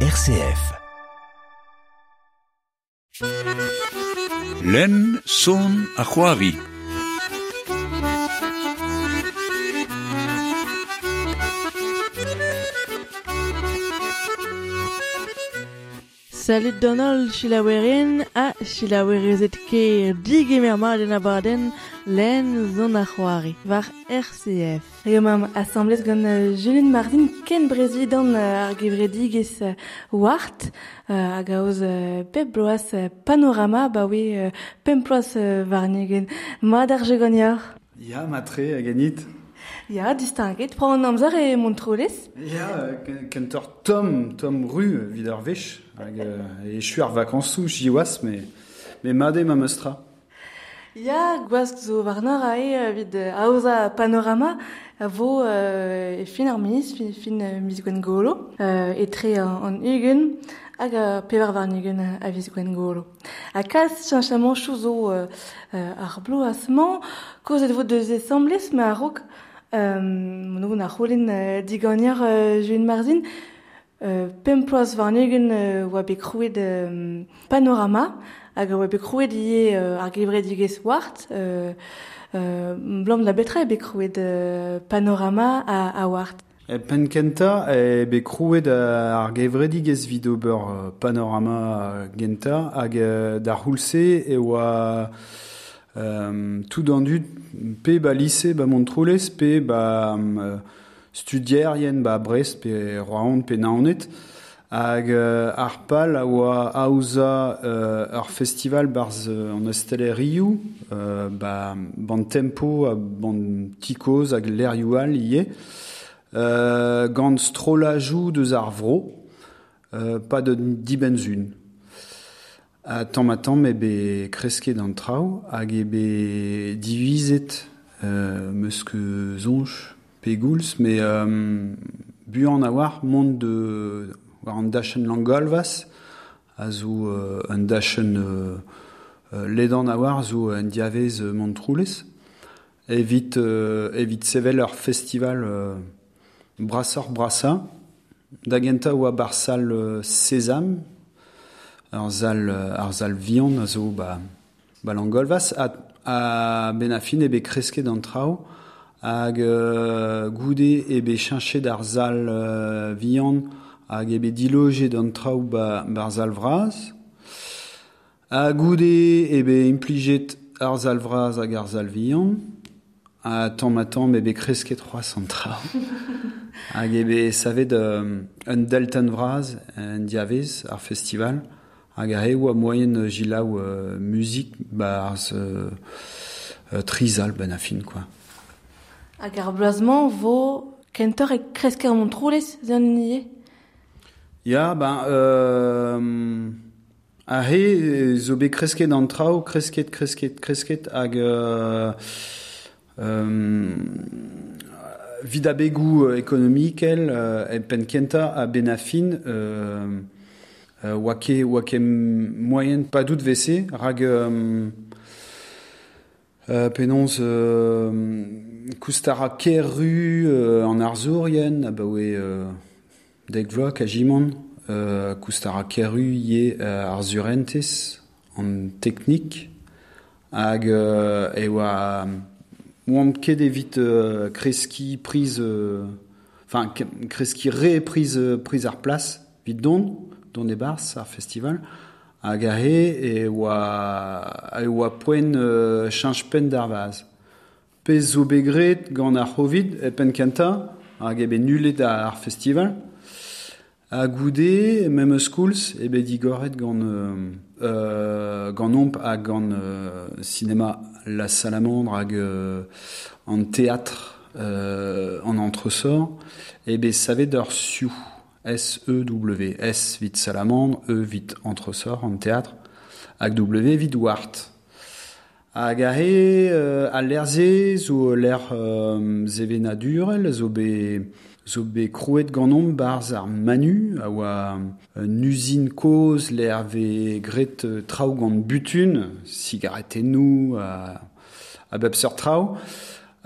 RCF. Len son a salet d'an ol chilaouerien a chilaouerezet ke digemer ma den abaden len zon a c'hoare war RCF. Eo mam asamblez gant Julien Mardin ken brezidan ar gevredig ez wart hag aoz pep bloaz panorama ba we pemploaz varnegen. Ma je jegon Ya, matre aganit. Ya, distinguet, pra an amzer e montrolez Ya, euh, kentor Tom, Tom Ru, vid ar vech. Hag, euh, e chuar vakansou, jiwas, me, me made ma meustra. Ya, gwazk zo varnor a e uh, vid aoza panorama. Vo e fin ar minis, fin, fin uh, mizgwen golo, uh, etre an, ugen hag a pevar varnigen uh, a vizgwen golo. A kalz chanchamanchou zo uh, uh, ar blo asman, kozet vo deus essemblez, me a rok, Mon a c'holen digonier Juin Marzin, pemploaz varnegen oa bet krouet panorama, hag oa bet krouet ie ar gevre digez wart, blom la betra bet krouet panorama a wart. Pen kenta e bet krouet ar gevredig ez vid ober panorama genta hag da c'houlse e oa... tout an dud pe ba lise ba montroulez, pe ba um, studierien ba Brest, pe Roaon, pe Naonet, hag euh, ar pal a oa aouza euh, ar festival barz euh, an estelle Riou, euh, ba ban tempo a ban tikoz hag l'air youal ie, euh, gant strolajou deus ar vro, euh, pa de dibenzun. Tamm ebe kresket an trao, hag ebe divizet euh, meus zonj pe gouls, me euh, buan a war mont de war an dachen langolvas, a zo euh, dachen euh, euh, ledan a war zo an diavez euh, montroulez, evit, euh, sevel festival euh, Brassor Brassa, da genta oa bar sal euh, Sésame, ar zal, euh, ar zal vihan a zo ba, ba langolvas, a, a benafin ebe kresket an trao, hag euh, goude ebe chinchet ar zal euh, vihan, hag ebe diloget an trao ba, bar zal vraz, a goude ebe impliget ar zal vraz hag ar zal vihan, a tamm a tamm ebe kresket 300 trao. Hag ebe savet euh, un deltan vraz, un diavez ar festival, hag a oa moyen jilaou euh, muzik ba ar euh, trizal ben a fin, quoi. Hag ar blazman vo kentor e kresker mon troulez zan nie Ya, ben... Euh, a he zo be kresket an trao, kresket, kresket, kresket, hag... Euh, euh, vida begou ekonomikel, euh, e penkenta a benafin... Euh, euh, oa ket, oa ket moyen pa dout vese rag euh, euh, penons euh, koustara kerru euh, an arzourien a bawe euh, deg vlok a jimon. Euh, koustara kerru ye euh, arzurentes an teknik. Hag euh, e oa oamp ket evit euh, kreski priz enfin euh, kreski re prise, prise ar plas vit don don e bars ar festival, hag a he e oa, e oa poen euh, chanj pen d'ar vaz. Pez zo begret gant ar hovid e pen kenta, hag ebe nulet ar festival, a goude, mem eus skouls, ebe digoret gant, euh, euh, gant omp gant euh, cinema La Salamandre hag euh, an teatr euh, an entresor, ebe savet ur S-E-W, S vit salamandre, E vit entresor an teatr, hag W vit wart. Hag a he, euh, a lerze zo l'er euh, zo be, zo ganom barz ar manu, a oa un usine koz l'er ve gret euh, traoù gant butun, sigaretenou, a, a traoù,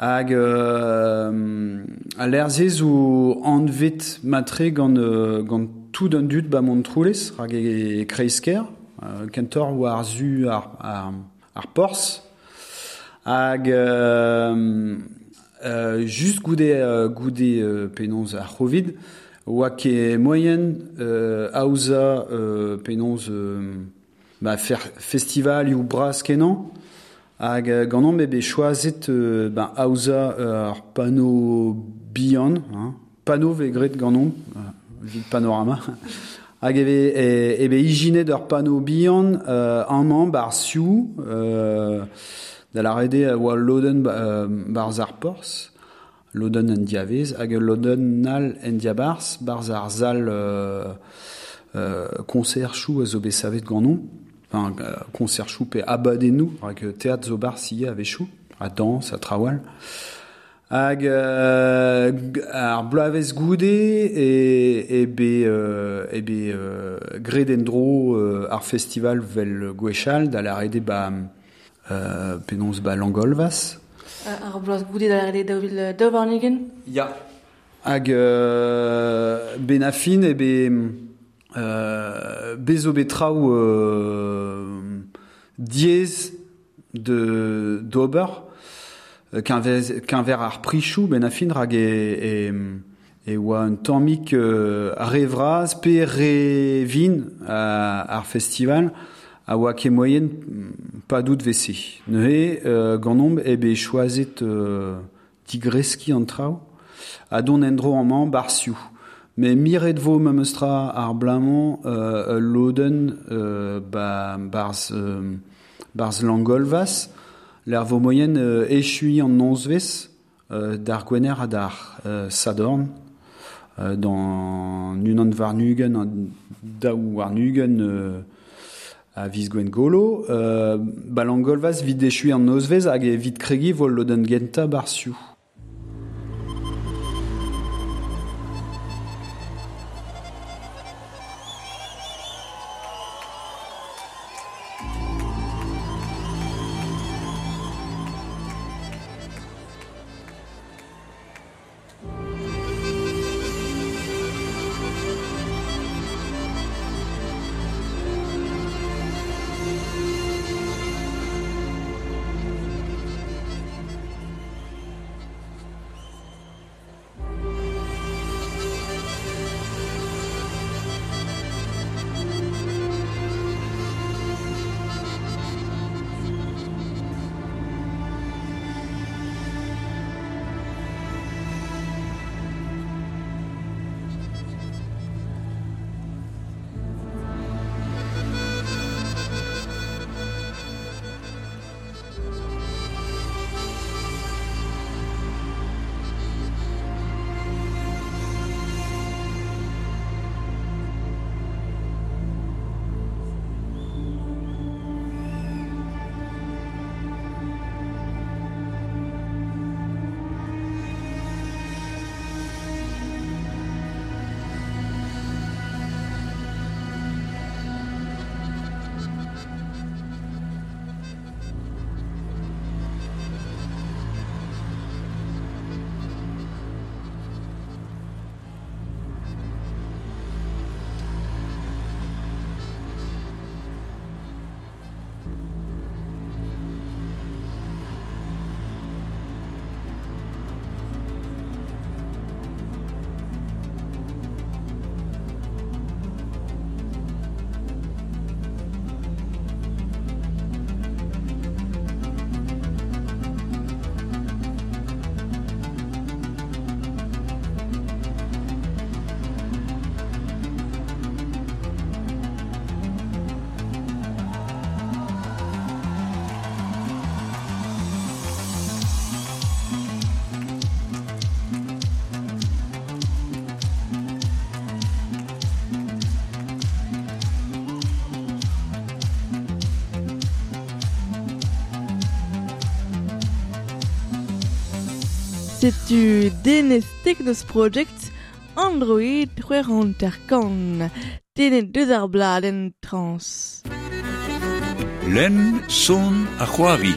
hag euh, a lerzez ou anvet matre gant, euh, gant tout d'un dut ba mont troulez hag e kreisker euh, kentor ou ar zu ar, ar, ar pors. Hag euh, euh, just goude, euh, goude euh, penonz ar c'hovid oa ke moyen euh, aouza euh, penonz euh, ba fer, festival ou bras kenan. Hag ganon bebe choazet euh, ben, aouza euh, ar pano bihan, hein, pano ve gret ganon, euh, vid panorama, hag ebe, e, ebe ijinet ur pano bihan euh, anman bar siou, euh, da la rede a oa loden euh, bar zar porz, loden en diavez, hag loden nal en diabarz, bar zar zal euh, euh, konser chou a zo besavet ganon, enfin, euh, konser chou pe abadennou, hag teat zo bar siye ave chou, a dans, a trawal, hag euh, ar blavez goude e, e be, euh, e be euh, gred en dro euh, ar festival vel gwechal da la rede ba euh, penons ba langolvas Euh, ar bloaz goude da rede daouvil euh, daou varnigen. Ya. Hag euh, benafin e be euh, bezo betraou euh, diez de d'ober euh, qu'un verre ar prichou benafin rag e, e, e oa un euh, revraz pe revin a, ar festival a oa moyen mm, pa dout vese. Neuhe, euh, ganomb ebe choazet euh, digreski an trao, a don endro an man barsiou. Me miret vo ma meustra ar blamant euh, loden euh, ba, barz, euh, barz langolvas, l'ar vo moyen euh, echui an nonzvez euh, d'ar gwener a d'ar euh, sadorn, euh, dans unan varnugen, daou varnugen euh, a viz gwen golo, euh, ba langolvas vid echui an nozvez hag e vid kregi vol loden genta barsiou. setu denez Technos Project Android c'hwer terkan tenet deus ar blad en trans. Len son a c'hoavi.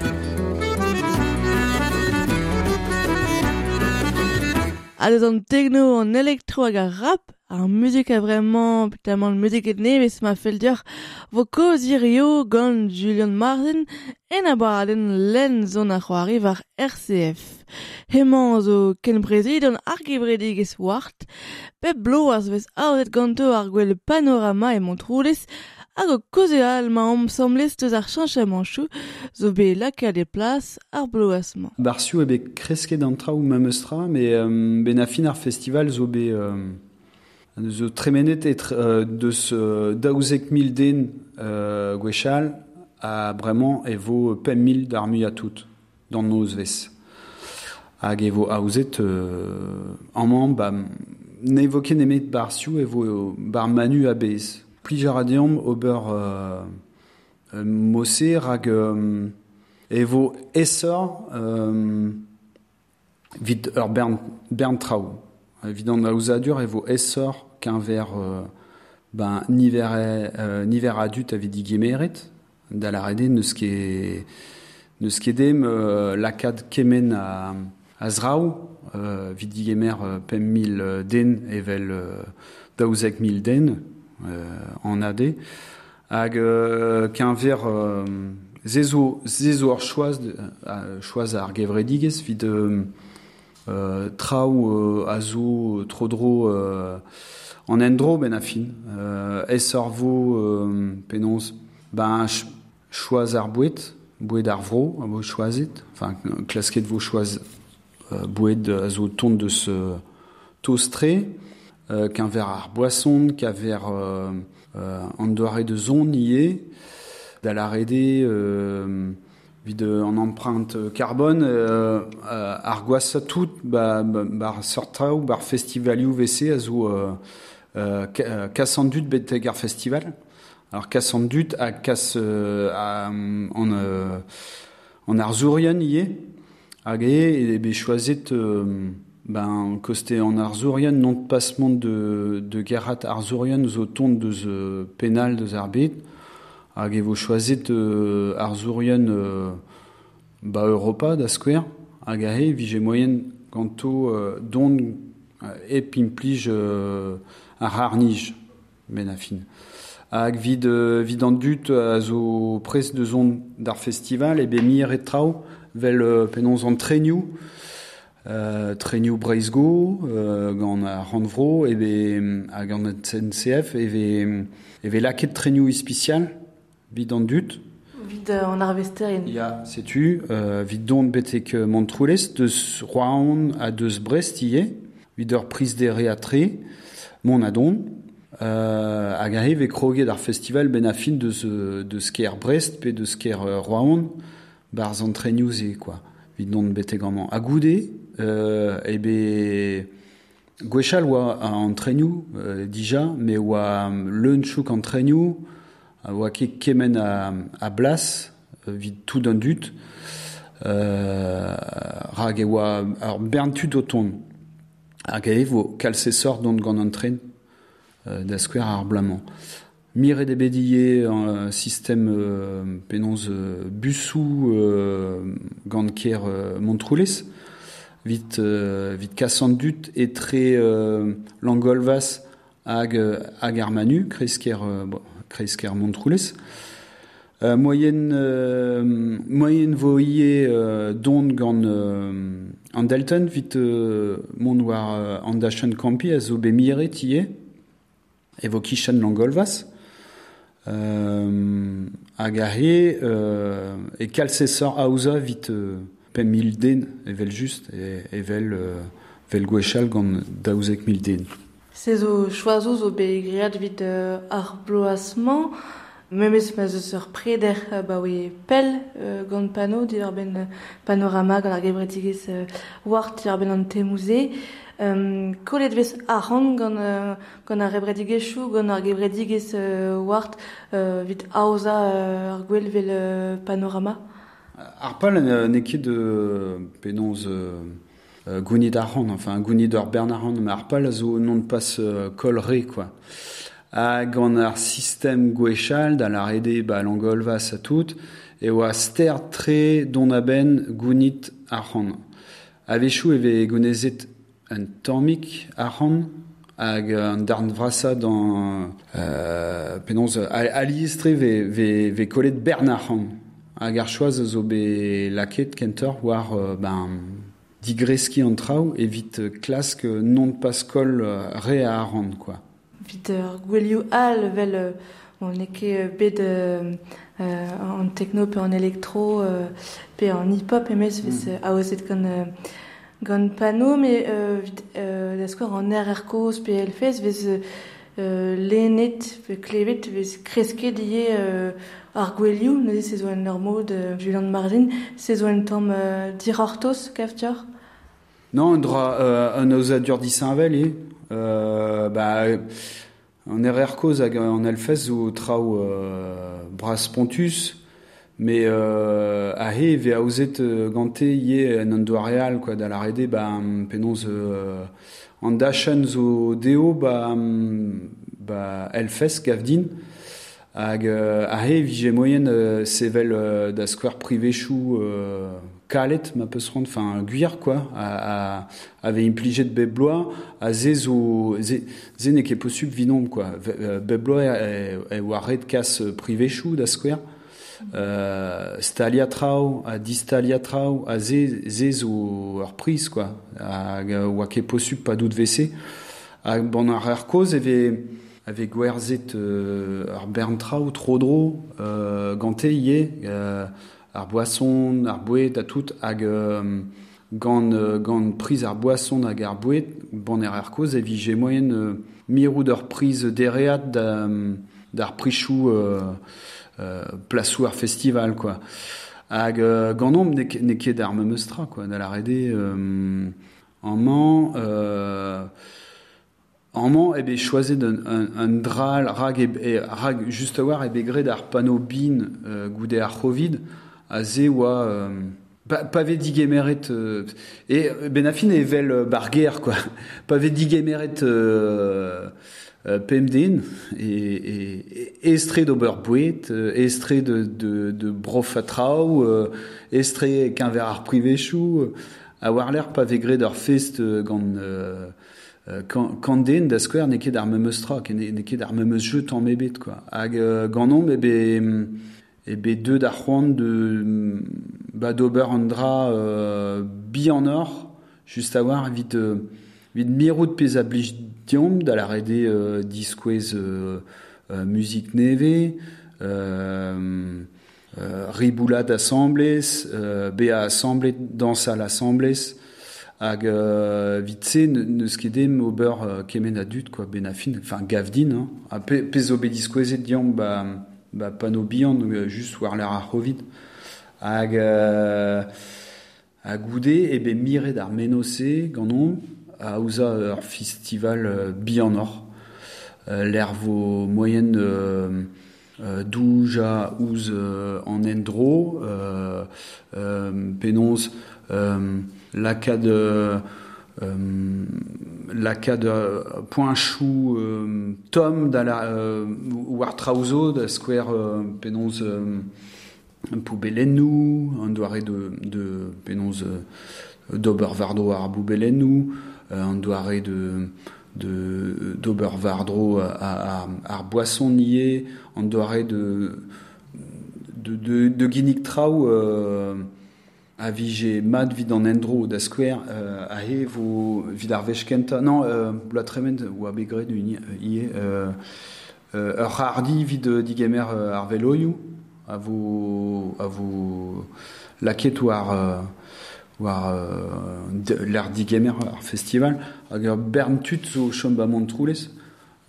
Adez an tegno an elektro hag a rap ar musique a vraiment le musique et neves m'a fait dire vo kozirio gant Julian Martin en a baden len zon a c'hoari var RCF. Hemañ zo ken prezidon ar gevredig wart, pep bloaz vez aouzet ganto ar gwell panorama e montroulez hag o koze al ma om semblez teus ar chanchamanchou zo be laka de plas ar bloazman. Barsiou ebe kreske d'antra ou mais euh, ben a ar festival zo. Euh, zo tremenet et euh, de ce daouzek mil den euh, gwechal a bremañ e vo pem mil d'ar mu dans nos ves. Hag e vo aouzet euh, an man, ba, ne vo ken emet barsiou e vo bar manu a bez. Plijar adiam ober euh, euh, mosse hag euh, e vo esor euh, vid ur bern, bern trao. Evident aouzadur e vo esor qu'un ver euh, ben, niver, euh, niver adut a vid igemeret da la rede neus ket neus ket dem euh, lakad kemen a, a zrao euh, vid igemer euh, pem mil euh, den evel euh, daouzek mil den euh, en ade hag euh, qu'un ver euh, zezo zezo ar choaz euh, choaz ar gevredigez vid euh, euh, trao euh, a zo trodro euh, en endro ben a fin euh, esor vo euh, penons ben ch choaz ar bouet bouet ar vro a vo choazit enfin klasket vo choaz euh, bouet a zo tont de ce tostré euh, qu'un verre ar boisson qu'un verre euh, euh, doare de zon nié da euh, en empreinte carbone euh, euh, ar gwasa tout ba, ba, bar sortrao bar festivalioù vc a zo euh, euh, kassan dut beteg ar festival. Alors kassan dut a kas euh, a, en euh, en ar zourian ie hag e e be choisit euh, ben koste en ar zourian non de passement de de gerhat ar zourian zo tont deus euh, penal deus ar bet hag e vo choisit euh, ar zourian euh, ba Europa da skwer hag a he vije moyen ganto euh, don e pimplij euh, ar harnij ben a fin hag vid, euh, vid an dut a zo prez de zon d'ar festival e be mir et trao vel euh, penons an trenioù euh, trenioù Breizgo euh, gant a Ranvro e be hag an CNCF e ve, e ve laket trenioù ispicial vid an dut. Vid euh, an arvester Ya, setu, euh, vid don betek euh, montroulez, deus Rouen a deus Brest ie, vid ur pris de reatre, mon a don, euh, hag a ve kroget ar festival ben a fin deus, euh, deus ker Brest pe deus ker euh, Rouen, bar zantrenioù e, quoi, vid don betek an A goude, euh, e be... Gwechal oa an trenioù, euh, dija, me oa leun chouk ket kemen a, a blas, euh, vid tout d'un dut, euh, rag e oa ar berntud o ton. Hag e vo kalse sort don gant an tren euh, da skwer ar blamant. Mire de bedie un système euh, penons euh, busou euh, gant ker euh, montroulez, vit, euh, vit kassant dut e tre euh, kresk ar montroulez. Euh, moyen, euh, moyen euh, don gant euh, an Dalton, vit euh, mont war euh, an dachan kampi a zo bemiret e vo kichan langolvas. Euh, hag a he euh, e kalsesor aouza vit euh, pem mil den evel just e, evel euh, vel gwechal gant daouzek mil den. Se zo choazo zo beigriad vid euh, ar bloasman, memes ma zo ur preder euh, ba we pel euh, gant pano di ar ben euh, panorama gant ar gebretigez euh, wart di ar ben an temouze. Um, kolet vez aran gant, euh, gant ar gebretigesou, gant ar gebretiges euh, wart euh, vit aoza euh, ar gwell vel euh, panorama. Ar pal euh, ne ket de penonz... Euh euh, gounid arran, enfin gounid ur bern arran, mais ar pal zo non pas euh, kolre, quoi. Hag an ar system gwechal, da la rede ba langolvas a tout, e oa ster tre don a ben gounit arran. Avechou eve gounezet un tammik arran, hag an darn vrasa dans euh, penons aliestre ve, ve, ve kolet Bernard hag ar choaz zo be laket kentor war euh, ben digreski an trao evit klask non de paskol euh, re a aran quoi. Vit ur gwelioù al vel euh, on e ket bet euh, en techno pe en électro euh, pe en hip-hop emez vez mm. aozet gant euh, gant pano me euh, euh, da skor an RR koz pe elfez vez euh, lenet ve klevet vez kreske die euh, ar gwelioù ne se zo en ur mod euh, Julian Martin se zo en tamm euh, dir ortos kav tior Non, dra euh, an eus a dur disanvel e. Euh, ba, an RR koz hag an elfez zo trao euh, bras pontus, mais euh, a he ve aouzet euh, gante en an doa real, quoi, da la rede, ba, penoz euh, an dachan zo deo, ba, elfez gavdin, hag euh, a he vije moyen euh, sevel euh, da square privé chou euh, kalet ma peus rond enfin guir quoi avait impligé de beblois a ze zo ze, ze ne ket possible vinom quoi. Beblois e, e war kas privé chou da square. Euh, stalia trao a distalia trao a ze zo ur prise quoi a pas doute WC a bon ar ar cause eve avec gwerzet euh, ar berntrao trodro euh, gante ie euh, ar boisson, ar bouet, a tout, hag euh, gant, euh, gant prise ar boisson hag ar bouet, bon er ar koz, e vije moyen euh, mirou d'ar prise dereat d'ar prichou euh, euh, plasou ar festival, quoi. Hag euh, gant nom ne, ne ket meustra, quoi, da la rede euh, en man... Euh, En man, ebe choazet un, un, un dral rag, e, e, rag just a war ebe gred ar pano bin euh, goude ar chovid, a ze oa euh, pa, euh, et benafin e vel euh, barguer quoi pa ve digemeret euh, euh, et, et, et estre d'Oberbouet, euh, estre de, Brofatrau, euh, estre qu'un verre privé chou, euh, a war l'air pa ve gred ar fest euh, euh, da square ne ket d'ar memeus tra, ne ket d'ar memeus jeu tan mebet, quoi. Hag euh, gant et be deux d'arjuan de ba d'ober andra euh, bi en or juste avoir vite euh, vite miro de pez ablich diom da la rede euh, disquez euh, euh, musique neve euh, euh, riboula d'assemblées euh, be a assemblée danse à l'assemblée hag euh, vite se ne skedem ober euh, kemen quoi benafin enfin gavdin hein. a pe, pez obe disquez diom ba ba pano bihan euh, just war l'air ar hovid hag euh, a goude e be mire d'ar menose ganon a ouza ur festival euh, bihan or euh, l'air vo euh, euh, douja ouz euh, en endro euh, euh, penons euh, euh, euh, lakad euh, point chou euh, tom la euh, war trauzo da square euh, penons euh, poubelennou an doare de, de penons euh, d'obervardo ar boubelennou euh, an doare de de d'obervardro à, à, ar boisson nié an doare de de, de, de trau euh, a vije mat vid an endro da square euh, a he vo vid ar non euh, ou a begred uni ie euh, euh, ur hardi vid digemer euh, ar veloioù a vo a vo laket euh, war euh, ar festival hag ur bern tut zo chom ba montroulez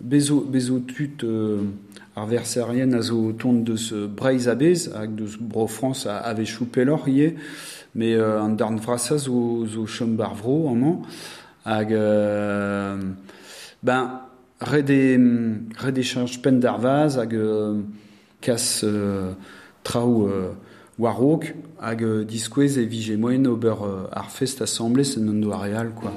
bezo bezo tut euh, ar verserien a zo tont deus breiz a bez hag deus bro France a ave choupelor ie mais euh, an darn vrasa zo, zo chom bar vro an hag euh, ben rede rede chanj pen d'ar vaz hag euh, kas euh, trao euh, warok hag euh, diskwez e vije moyen ober euh, ar fest assemblée c'est non do areal quoi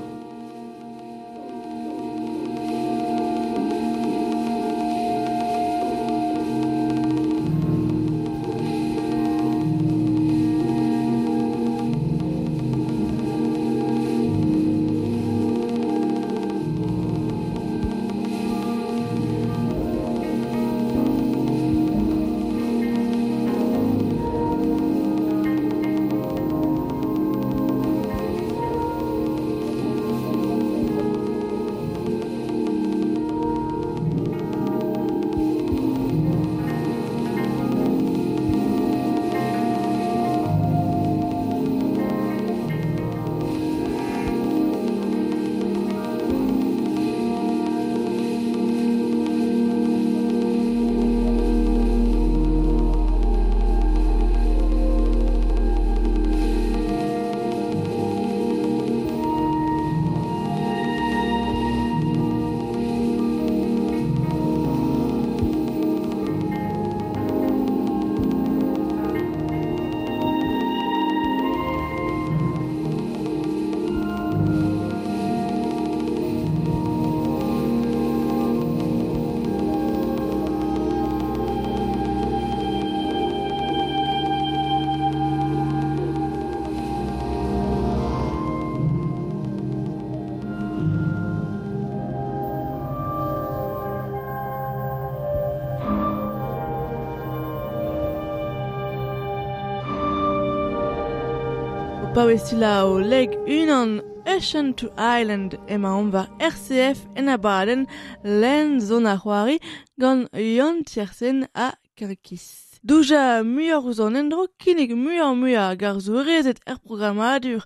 Paouestilao leg unan Ocean to Island emaon war RCF en abaden len zon a c'hoari gant yon tiersen a karkis. Douja muioc'h ouzon endro kinnig muioc'h muioc'h gar zo rezet er programadur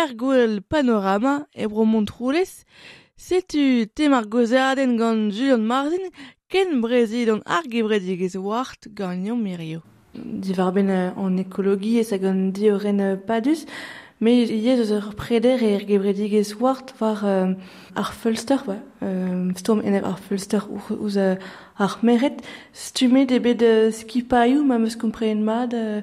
er gwell panorama ebro montroulez setu temar gozaden gant Julian Marzin ken brezid an ar gebredig ez wart gant yon mirio. divarben an ekologi e sagan di oren padus, Me yez ur preder er gebredig ez wart war euh, ar fulster, ouais, euh, stom en ar fulster ouz euh, ar meret, stume de bet euh, ma meus kompreen mad euh,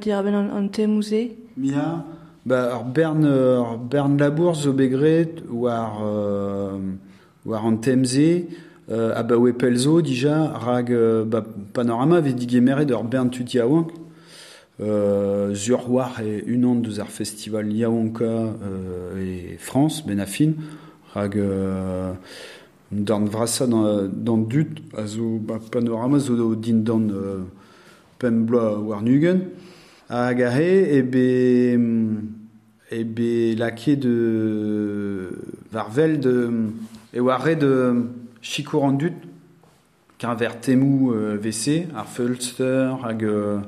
di ar ben an, an te mouze. Mia, ba, ar bern, ar bern labour zo begret war ar, euh, ar an temze, uh, a ba oe pelzo dija rag uh, ba, panorama ve digemeret ur bern tuti aouank. Euh, sur war et onde de festival Yaonka euh, et France Benafin rag euh, dans vrasa dans dans dut azo ba, panorama zo din dans euh, pembla warnugen hag et be et be laqué de varvel de et warre de sikour an qu'un kar ver temou euh, VC, ar Fulster, hag euh,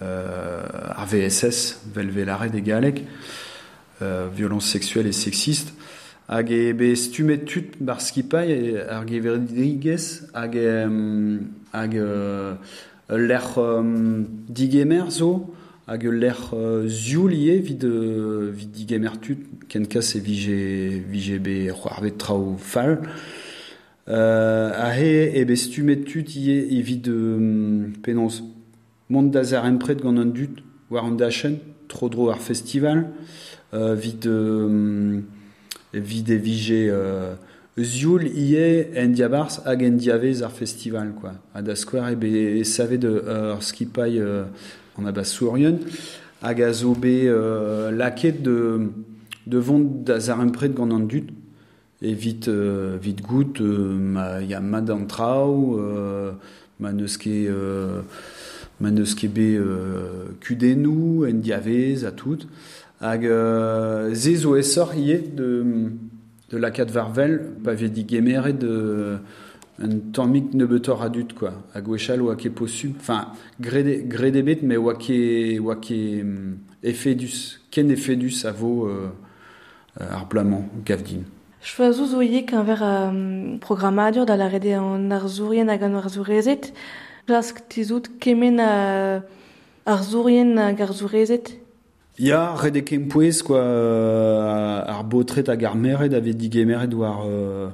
ar VSS, vel velare de galek, euh, violence sexuelle et sexiste, hag e be stumet tut bar skipai ar geveridigez, hag, um, hag euh, l'er um, digemer zo, hag l'er euh, zioulie vid, euh, vid digemer tut, ken kas e vige, vige be c'hoarvet trao fall, euh, a he e be stumet tut ie evit penons mont da zer empret gant an dut war an dachen, tro dro ar festival, euh, vid, euh, vid e vige euh, zioul ie en diabars hag en diavez ar festival, quoi. A da skwer ebe e save de euh, ur skipai euh, an abas sourien, hag a zo be euh, de, de vont da zer empret gant e vit, euh, vit gout, euh, ma, ya mad an trao, euh, ma neus ket... Euh, man eus ket be euh, kudennou, en diavez, a tout. Hag euh, esor de, la kat varvel, pa ve di gemere de un tammik nebetor adut, quoi. Hag wechal oa ket possu. Enfin, grede, grede bet, me oa ket, oa ket um, efedus, ken efedus a vo euh, ar gavdin. Choazou zo ie qu'un ver um, programadur da la rede an arzourien hag an arzourezet, Plask tizout kemen a ar zourien hag ar zourezet Ya, rede kem pouez, quoi, euh, ar botret hag ar meret ave digemeret war, euh,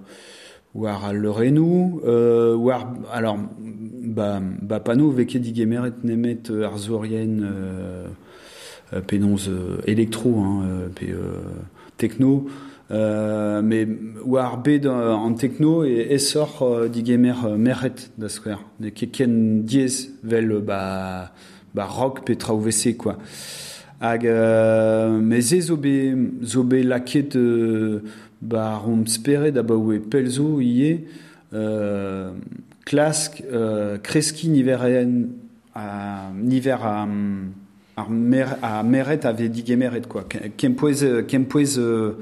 war al lerenou, euh, war, alors, ba, ba pano veke digemeret nemet euh, ar zourien euh, penonz euh, elektro, hein, euh, pe, euh, techno, Euh, mais war bet an techno e esor uh, digemer uh, meret da skwer. Ne keken diez vel ba, ba rock pe trauvese, quoi. Hag, uh, me ze zo be, zo be laket uh, ba rom spere da ba oe pelzo ie, uh, klask uh, kreski niveren a, niver a, a, mer, a meret ave digemeret, quoi. Kempoez, kempoez uh, euh,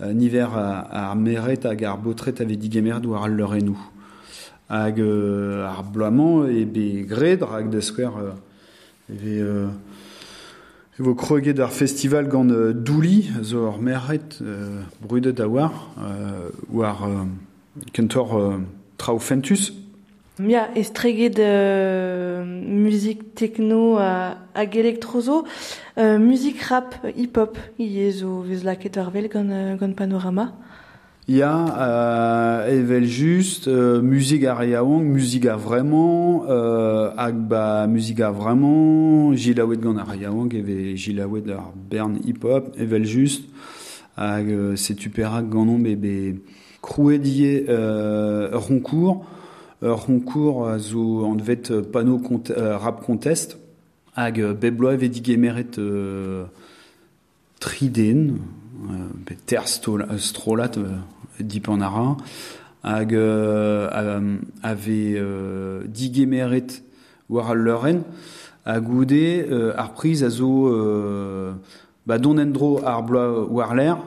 niver ar meret hag ar botret ave digemer d'ou ar leurenou. Hag euh, ar bloamant e be gred hag da skwer euh, eve, euh, evo kreget ar festival gant euh, douli zo ar meret euh, brudet a war euh, war euh, kentor euh, traufentus. Mia estreget de euh, musique techno hag elektrozo, euh, musique rap hip-hop, ie zo vez laket arvel gant, euh, gant panorama. Ya, euh, evel just, euh, musique reaouang, musique a vraiment, euh, musique a vraiment, jilaouet gant ar bern hip-hop, evel just, hag euh, setu perak gant euh, roncourt, ur roncourt a zo an vet euh, rap contest hag euh, bebloa ve digemeret euh, triden euh, be ter strolat euh, dip an ara hag euh, ave euh, digemeret war al leuren a goude euh, ar priz a zo euh, ba don endro ar bloa war l'air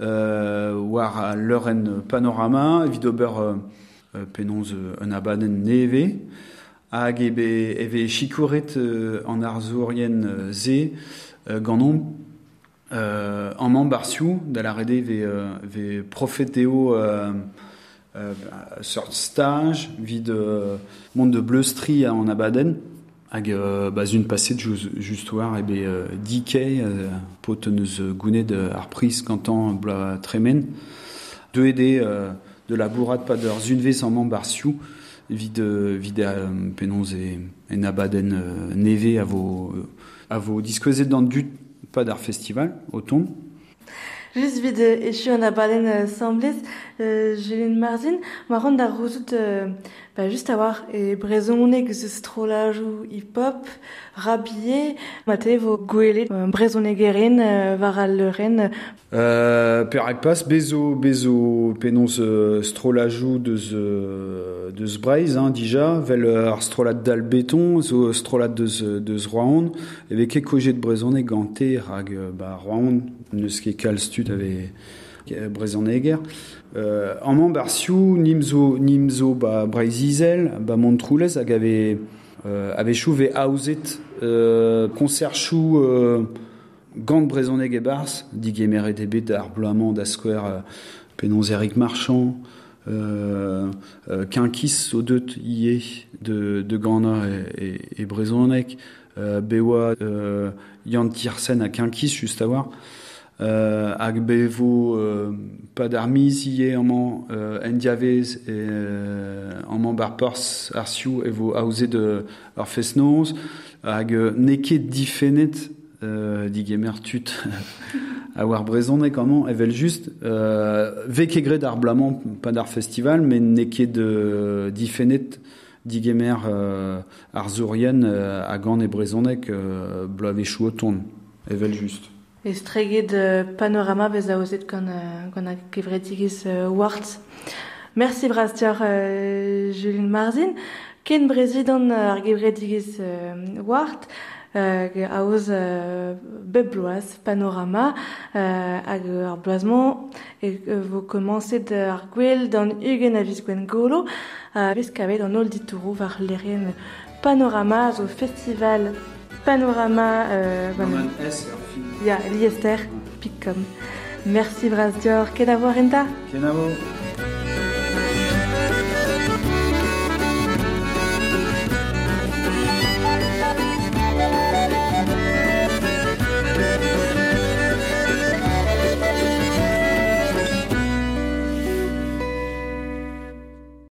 euh, war panorama evit euh, penonz euh, un abaden neve hag ebe eve chikouret euh, an ar zourien euh, ze ganon euh, en membarsiou da la rede ve, ve sort stage vid euh, monde de bleustri en abaden hag euh, baz un passet just, war ebe euh, dikei euh, pot neus gounet ar pris kantan tremen de euh, de la bourrade une vez en membarsiou vid euh, vid euh, penonz e en abaden euh, neve a vos euh, a vos disquezet dans du pas d'art festival automne Just vid euh, echu an abalen euh, samblez, euh, Julien Marzin, ma ronde ar rouzout, euh, bah, just a war e brezonek zeus strolajou hip-hop, rabie, ma te vo gwelet euh, brezonek eren, euh, var al leuren, Euh, pas bezo bezo penons euh, strolajou deus euh, deus breiz hein, dija vel ar strolat dal beton zo strolat deus euh, deus roaon eve ket kojet brezonne gante hag euh, ba roaon neus ket kal stud ave euh, brezonne eger euh, en membarsiou nimzo nimzo montroulez hag ave euh, ave euh, chou euh, gant brezoneg e bars, dig et ebet ar bloamant da euh, Eric Marchand, euh, euh, ie de, de gana e, e, e brezoneg, euh, bewa euh, Yann Tiersen a kinkis just a war, euh, hag bevo euh, pa d'armiz ie amman euh, endiavez e euh, amman bar pors ar sioù e vo aouze de ar fesnoz, hag euh, neket difenet euh, digemer tut a war brezonne comment evel juste euh, vek egret d'ar blamant pas d'art festival mais neket difenet digemer euh, ar zourien euh, a gant e brezonek euh, blave chou ton evel juste e streget panorama vez a ozet gant, gant a kevredigis wart. Merci brastior, uh, Julien Marzin. Ken brezidant ar gevredigis uh, wart, uh, a oz uh, bebloaz panorama uh, hag ar bloazman e uh, vo komanset ar gwell d'an ugen a viz gwen golo uh, vez kavet an ol ditourou var lerien panorama zo festival panorama uh, gant... S ar fin merci Bras Dior ket a voir enta Kenavo